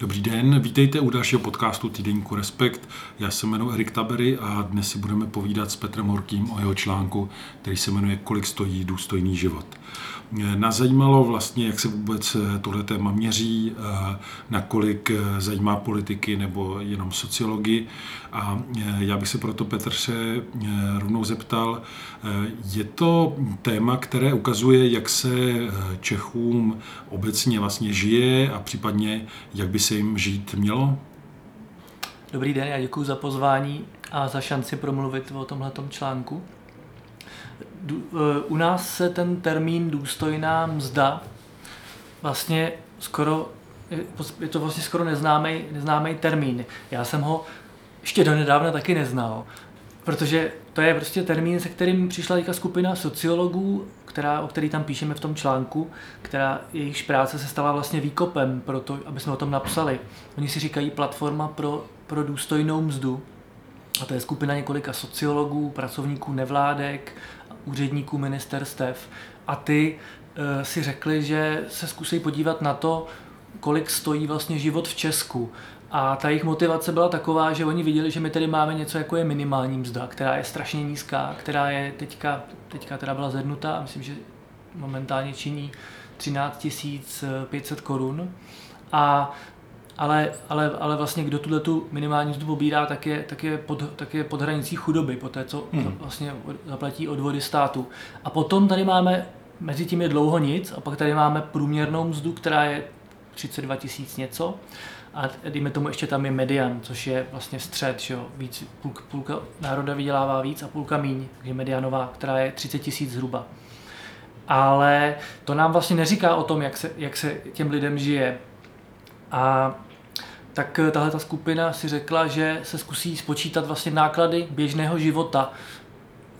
Dobrý den, vítejte u dalšího podcastu Týdenníku Respekt. Já se jmenuji Erik Tabery a dnes si budeme povídat s Petrem Horkým o jeho článku, který se jmenuje Kolik stojí důstojný život. Nás zajímalo vlastně, jak se vůbec tohle téma měří, nakolik zajímá politiky nebo jenom sociologii. A já bych se proto Petr se rovnou zeptal, je to téma, které ukazuje, jak se Čechům obecně vlastně žije a případně jak by se jim žít mělo? Dobrý den, já děkuji za pozvání a za šanci promluvit o tomhle článku. Eh, u nás se ten termín důstojná mzda vlastně skoro, je to vlastně skoro neznámý, termín. Já jsem ho ještě donedávna taky neznal, protože to je prostě termín, se kterým přišla teďka skupina sociologů, která, o který tam píšeme v tom článku, která jejichž práce se stala vlastně výkopem pro to, aby jsme o tom napsali. Oni si říkají platforma pro, pro důstojnou mzdu. A to je skupina několika sociologů, pracovníků nevládek, úředníků ministerstev. A ty e, si řekli, že se zkusí podívat na to, kolik stojí vlastně život v Česku. A ta jejich motivace byla taková, že oni viděli, že my tady máme něco jako je minimální mzda, která je strašně nízká, která je teďka, teďka teda byla zednutá, myslím, že momentálně činí 13 500 korun. A ale, ale, ale vlastně kdo tuhle tu minimální mzdu pobírá, tak je, tak je, pod, tak je pod hranicí chudoby, po té, co hmm. vlastně zaplatí odvody státu. A potom tady máme, mezi tím je dlouho nic, a pak tady máme průměrnou mzdu, která je 32 tisíc něco. A dejme tomu ještě tam je median, což je vlastně střed, že jo? Víc, půlka, půlka národa vydělává víc a půlka míň, takže medianová, která je 30 tisíc zhruba. Ale to nám vlastně neříká o tom, jak se, jak se těm lidem žije. A tak tahle ta skupina si řekla, že se zkusí spočítat vlastně náklady běžného života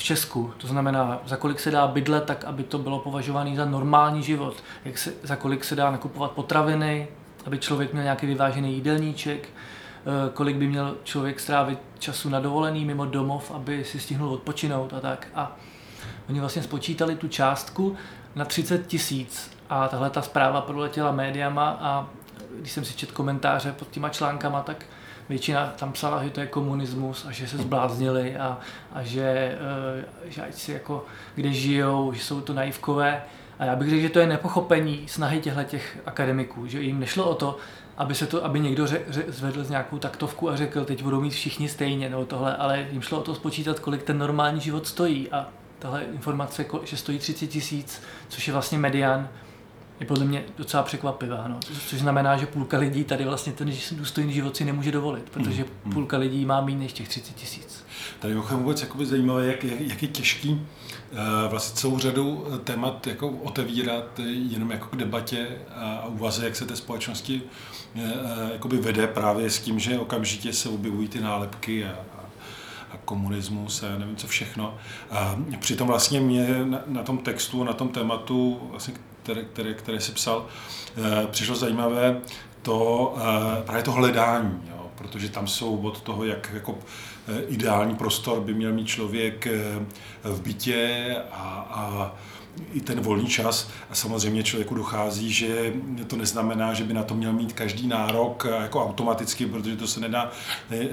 v Česku. To znamená, za kolik se dá bydlet, tak aby to bylo považované za normální život. Jak se, za kolik se dá nakupovat potraviny, aby člověk měl nějaký vyvážený jídelníček, eh, kolik by měl člověk strávit času na dovolený mimo domov, aby si stihnul odpočinout a tak. A oni vlastně spočítali tu částku na 30 tisíc a tahle ta zpráva proletěla médiama a když jsem si četl komentáře pod těma článkama, tak většina tam psala, že to je komunismus a že se zbláznili a, a že, eh, že ať si jako kde žijou, že jsou to naivkové. A já bych řekl, že to je nepochopení snahy těchto těch akademiků, že jim nešlo o to, aby, se to, aby někdo ře, ře, zvedl z nějakou taktovku a řekl, teď budou mít všichni stejně, nebo tohle, ale jim šlo o to spočítat, kolik ten normální život stojí. A tahle informace, že stojí 30 tisíc, což je vlastně medián, je podle mě docela překvapivá. No. Což znamená, že půlka lidí tady vlastně ten důstojný život si nemůže dovolit, protože hmm, hmm. půlka lidí má méně než těch 30 tisíc. Tady je vůbec jakoby zajímavé, jak, jak, jak je těžký uh, vlastně celou řadu eh, témat jako otevírat jenom jako k debatě a, úvaze, jak se té společnosti jakoby vede právě s tím, že okamžitě se objevují ty nálepky a, a komunismus a nevím co všechno. A přitom vlastně mě na, na tom textu, na tom tématu, vlastně, které, které, které si psal, eh, přišlo zajímavé to, eh, právě to hledání, jo, protože tam jsou od toho, jak jako eh, ideální prostor by měl mít člověk v bytě a, a i ten volný čas. A samozřejmě člověku dochází, že to neznamená, že by na to měl mít každý nárok jako automaticky, protože to se nedá e, e,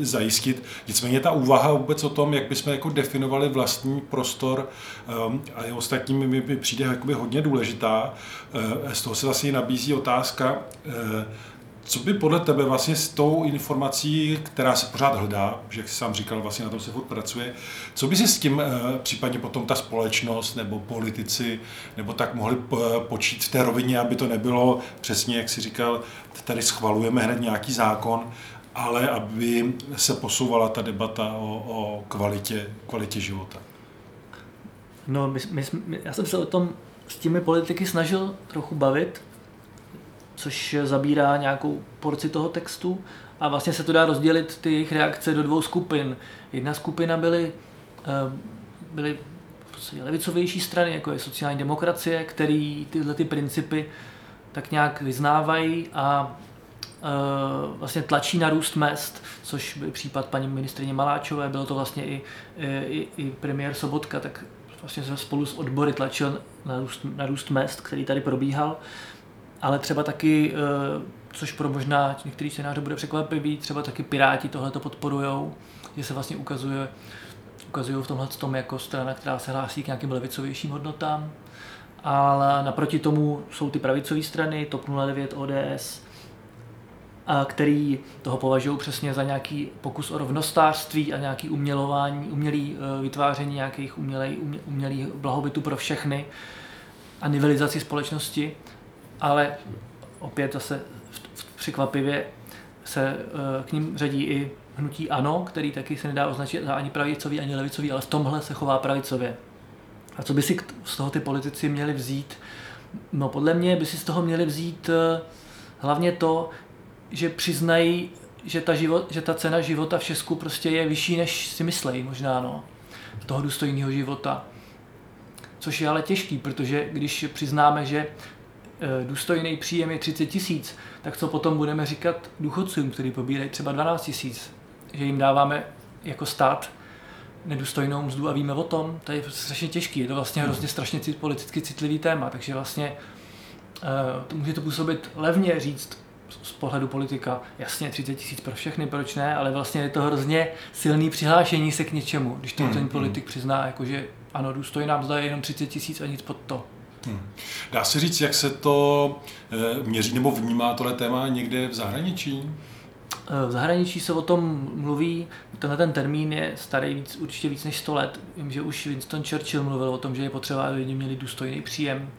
zajistit. Nicméně ta úvaha vůbec o tom, jak bychom jako definovali vlastní prostor a je ostatním mi přijde hodně důležitá. Z toho se vlastně nabízí otázka, co by podle tebe vlastně s tou informací, která se pořád hledá, že jak jsi sám říkal, vlastně na tom se furt pracuje, co by si s tím eh, případně potom ta společnost nebo politici nebo tak mohli počít v té rovině, aby to nebylo přesně, jak jsi říkal, tady schvalujeme hned nějaký zákon, ale aby se posouvala ta debata o, o kvalitě, kvalitě života. No, my, my, já jsem se o tom s těmi politiky snažil trochu bavit, což zabírá nějakou porci toho textu. A vlastně se to dá rozdělit ty jejich reakce do dvou skupin. Jedna skupina byly, eh, byly prostě levicovější strany, jako je sociální demokracie, který tyhle ty principy tak nějak vyznávají a eh, vlastně tlačí na růst mest, což byl případ paní ministrině Maláčové, bylo to vlastně i, i, i premiér Sobotka, tak vlastně spolu s odbory tlačil na růst, na růst mest, který tady probíhal ale třeba taky eh, což pro možná některý scénář bude překvapivý, třeba taky Piráti tohle to podporujou, že se vlastně ukazuje, ukazují v tomhle tom jako strana, která se hlásí k nějakým levicovějším hodnotám. Ale naproti tomu jsou ty pravicové strany, TOP 09, ODS, a který toho považují přesně za nějaký pokus o rovnostářství a nějaký umělování, umělý e, vytváření nějakých umělej, umělých blahobytu pro všechny a nivelizaci společnosti, ale opět zase překvapivě se e, k ním řadí i hnutí ANO, který taky se nedá označit za ani pravicový, ani levicový, ale v tomhle se chová pravicově. A co by si z toho ty politici měli vzít? No podle mě by si z toho měli vzít e, hlavně to, že přiznají, že ta, život, že ta cena života v Česku prostě je vyšší, než si myslejí možná, no. Toho důstojného života. Což je ale těžký, protože když přiznáme, že důstojný příjem je 30 tisíc, tak co potom budeme říkat důchodcům, kteří pobírají třeba 12 tisíc? Že jim dáváme jako stát nedůstojnou mzdu a víme o tom, to je strašně těžký, je to vlastně hrozně strašně politicky citlivý téma, takže vlastně to může to působit levně říct, z pohledu politika, jasně 30 tisíc pro všechny, proč ne, ale vlastně je to hrozně silný přihlášení se k něčemu, když to hmm, ten hmm. politik přizná, jakože ano, důstojná mzda je jenom 30 tisíc a nic pod to. Hmm. Dá se říct, jak se to e, měří nebo vnímá tohle téma někde v zahraničí? Eh, v zahraničí se o tom mluví, tenhle ten termín je starý víc, určitě víc než 100 let. Vím, že už Winston Churchill mluvil o tom, že je potřeba, aby lidi měli důstojný příjem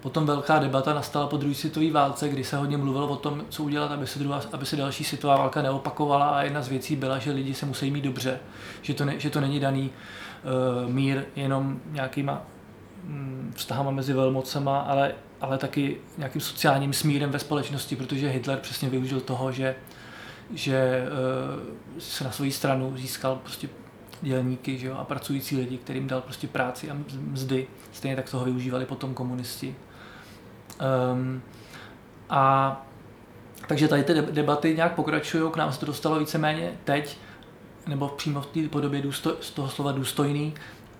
Potom velká debata nastala po druhé světové válce, kdy se hodně mluvilo o tom, co udělat, aby se, druhá, aby se další světová válka neopakovala a jedna z věcí byla, že lidi se musí mít dobře, že to, ne, že to není daný uh, mír jenom nějakýma vztahama mezi velmocema, ale, ale taky nějakým sociálním smírem ve společnosti, protože Hitler přesně využil toho, že, že uh, se na svou stranu získal prostě dělníky že jo, a pracující lidi, kterým dal prostě práci a mzdy. Stejně tak toho využívali potom komunisti. Um, a takže tady ty debaty nějak pokračují, k nám se to dostalo víceméně teď, nebo přímo v té podobě důstoj, z toho slova důstojný,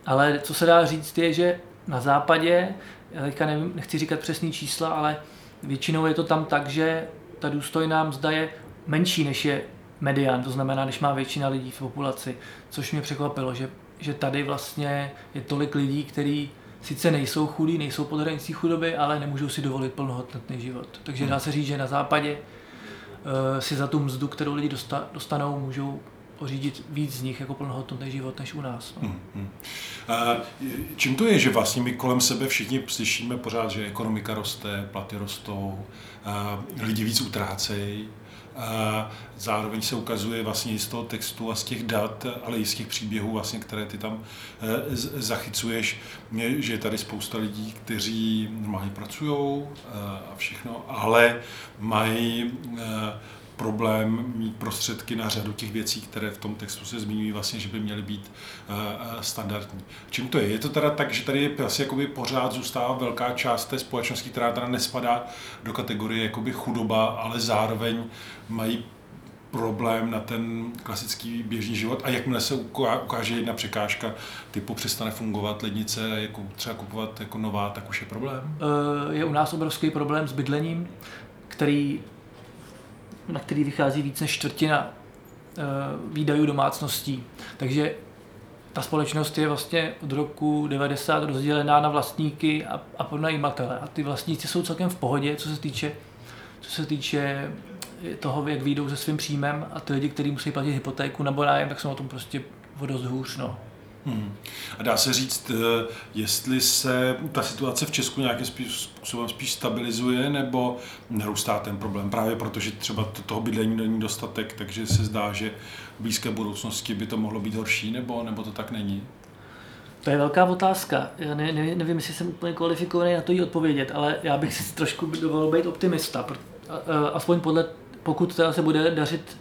ale co se dá říct je, že na západě, já teďka nevím, nechci říkat přesný čísla, ale většinou je to tam tak, že ta důstojná mzda je menší než je median, to znamená, než má většina lidí v populaci, což mě překvapilo, že, že tady vlastně je tolik lidí, kteří sice nejsou chudí, nejsou pod hranicí chudoby, ale nemůžou si dovolit plnohodnotný život. Takže dá se říct, že na západě uh, si za tu mzdu, kterou lidi dosta, dostanou, můžou pořídit víc z nich jako plnohodnotný život než u nás. No. Hmm, hmm. A čím to je, že vlastně my kolem sebe všichni slyšíme pořád, že ekonomika roste, platy rostou, a lidi víc utrácejí, a zároveň se ukazuje vlastně z toho textu a z těch dat, ale i z těch příběhů, vlastně, které ty tam eh, zachycuješ, že je tady spousta lidí, kteří normálně pracují a všechno, ale mají eh, problém mít prostředky na řadu těch věcí, které v tom textu se zmiňují, vlastně, že by měly být uh, standardní. Čím to je? Je to teda tak, že tady asi jakoby pořád zůstává velká část té společnosti, která teda nespadá do kategorie jakoby chudoba, ale zároveň mají problém na ten klasický běžný život a jakmile se ukáže jedna překážka, typu přestane fungovat lednice, jako třeba kupovat jako nová, tak už je problém? Je u nás obrovský problém s bydlením, který na který vychází víc než čtvrtina eh, výdajů domácností. Takže ta společnost je vlastně od roku 90 rozdělená na vlastníky a, a podnajímatele. A ty vlastníci jsou celkem v pohodě, co se týče, co se týče toho, jak výjdou se svým příjmem a ty lidi, kteří musí platit hypotéku nebo nájem, tak jsou na tom prostě o dost hůř. No. Hmm. A dá se říct, eh, jestli se ta situace v Česku nějakým způsobem spíš stabilizuje, nebo narůstá ten problém? Právě protože třeba toho bydlení není dostatek, takže se zdá, že v blízké budoucnosti by to mohlo být horší, nebo, nebo to tak není? To je velká otázka. Já ne, ne, nevím, jestli jsem úplně kvalifikovaný na to jí odpovědět, ale já bych si trošku dovolil být optimista. Aspoň podle, pokud teda se bude dařit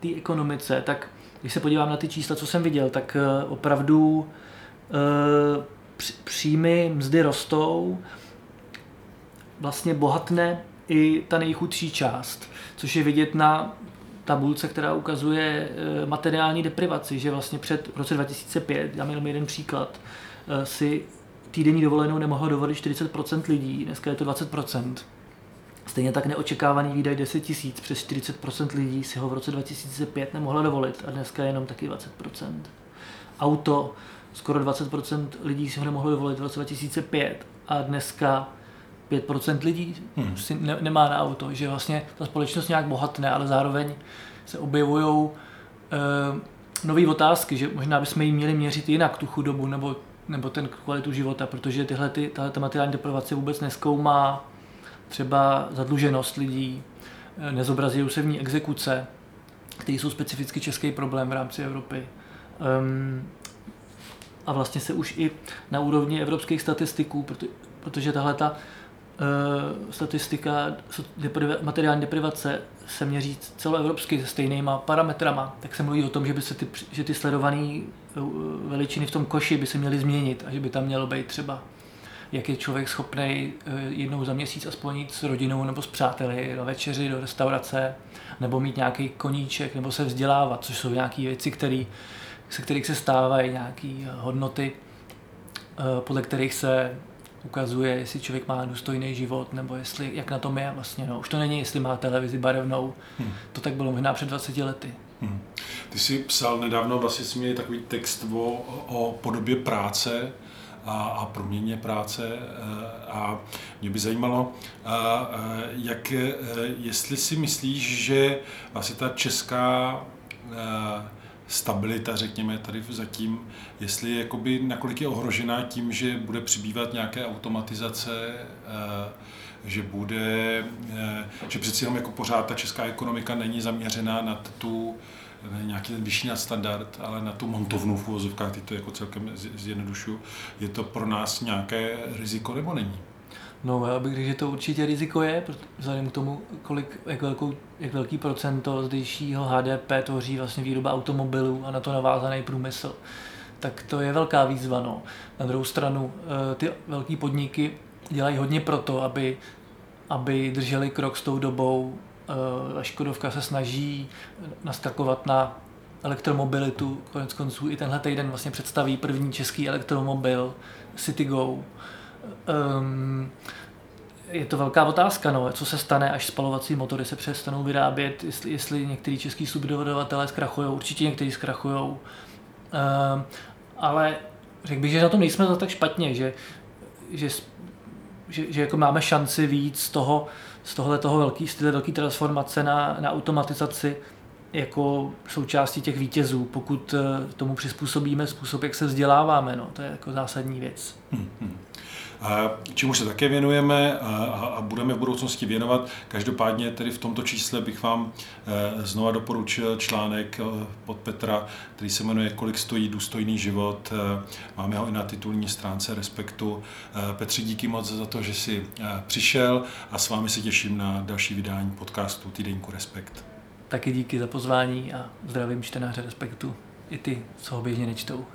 té ekonomice, tak když se podívám na ty čísla, co jsem viděl, tak eh, opravdu eh, příjmy mzdy rostou, vlastně bohatne i ta nejchudší část, což je vidět na tabulce, která ukazuje eh, materiální deprivaci, že vlastně před v roce 2005, dám jenom jeden příklad, si týdenní dovolenou nemohlo dovolit 40% lidí, dneska je to 20%. Stejně tak neočekávaný výdaj 10 tisíc, přes 40% lidí si ho v roce 2005 nemohla dovolit a dneska jenom taky 20%. Auto, skoro 20% lidí si ho nemohlo dovolit v roce 2005 a dneska 5% lidí hmm. si ne, nemá na auto, že vlastně ta společnost nějak bohatne, ale zároveň se objevují e, nové otázky, že možná bychom jí měli měřit jinak, tu chudobu nebo, nebo ten kvalitu života, protože tyhle ty, tahle materiální deprivace vůbec neskoumá třeba zadluženost lidí, eh, nezobrazují se v ní exekuce, které jsou specificky český problém v rámci Evropy. Um, a vlastně se už i na úrovni evropských statistiků, protože tahle ta uh, statistika materiální deprivace se měří celoevropsky se stejnýma parametrama, tak se mluví o tom, že by se ty, že ty sledované eh, veličiny v tom koši by se měly změnit a že by tam mělo být třeba jak je člověk schopný eh, jednou za měsíc aspoň jít s rodinou nebo s přáteli do večeři, do restaurace, nebo mít nějaký koníček, nebo se vzdělávat, což jsou nějaké věci, který, se kterých se stávají nějaké hodnoty, eh, podle kterých se ukazuje, jestli člověk má důstojný život, nebo jestli, jak na tom je vlastně. No. Už to není, jestli má televizi barevnou. Hmm. To tak bylo možná před 20 lety. Hmm. Ty jsi psal nedávno, vlastně jsi měl takový text o, o podobě práce, a, a proměně práce. Eh, a mě by zajímalo, jak, eh, jestli si myslíš, že vlastně ta česká stabilita, řekněme, tady zatím, jestli je jakoby, nakolik je ohrožená tím, že bude přibývat nějaké automatizace, že bude, že přeci jenom jako pořád ta česká ekonomika není zaměřená na tu nějaký ten vyšší nadstandard, ale na tu montovnu v uvozovkách, ty to jako celkem zjednodušu, je to pro nás nějaké riziko nebo není? No, já bych řekl, že to určitě riziko je, vzhledem k tomu, kolik, jak, velkou, jak velký procento zdejšího HDP tvoří vlastně výroba automobilů a na to navázaný průmysl. Tak to je velká výzva. No. Na druhou stranu, eh, ty velké podniky dělají hodně proto, aby, aby drželi krok s tou dobou, Škodovka se snaží naskakovat na elektromobilitu. Konec konců i tenhle týden vlastně představí první český elektromobil Citygo. Um, je to velká otázka, no, co se stane, až spalovací motory se přestanou vyrábět, jestli, jestli některý český subdodavatelé zkrachují, určitě někteří zkrachují. Um, ale řekl bych, že na tom nejsme za tak špatně, že, že, že, že jako máme šanci víc z toho, z tohle toho velký, z velký transformace na, na automatizaci jako součástí těch vítězů, pokud eh, tomu přizpůsobíme způsob, jak se vzděláváme. No, to je jako zásadní věc. Hmm, hmm čemu se také věnujeme a budeme v budoucnosti věnovat. Každopádně tedy v tomto čísle bych vám eh, znova doporučil článek eh, pod Petra, který se jmenuje Kolik stojí důstojný život. Eh, máme ho i na titulní stránce Respektu. Petři, díky moc za to, že jsi přišel a s vámi se těším na další vydání podcastu Týdenku Respekt. Taky díky za pozvání a zdravím čtenáře Respektu i ty, co ho běžně nečtou.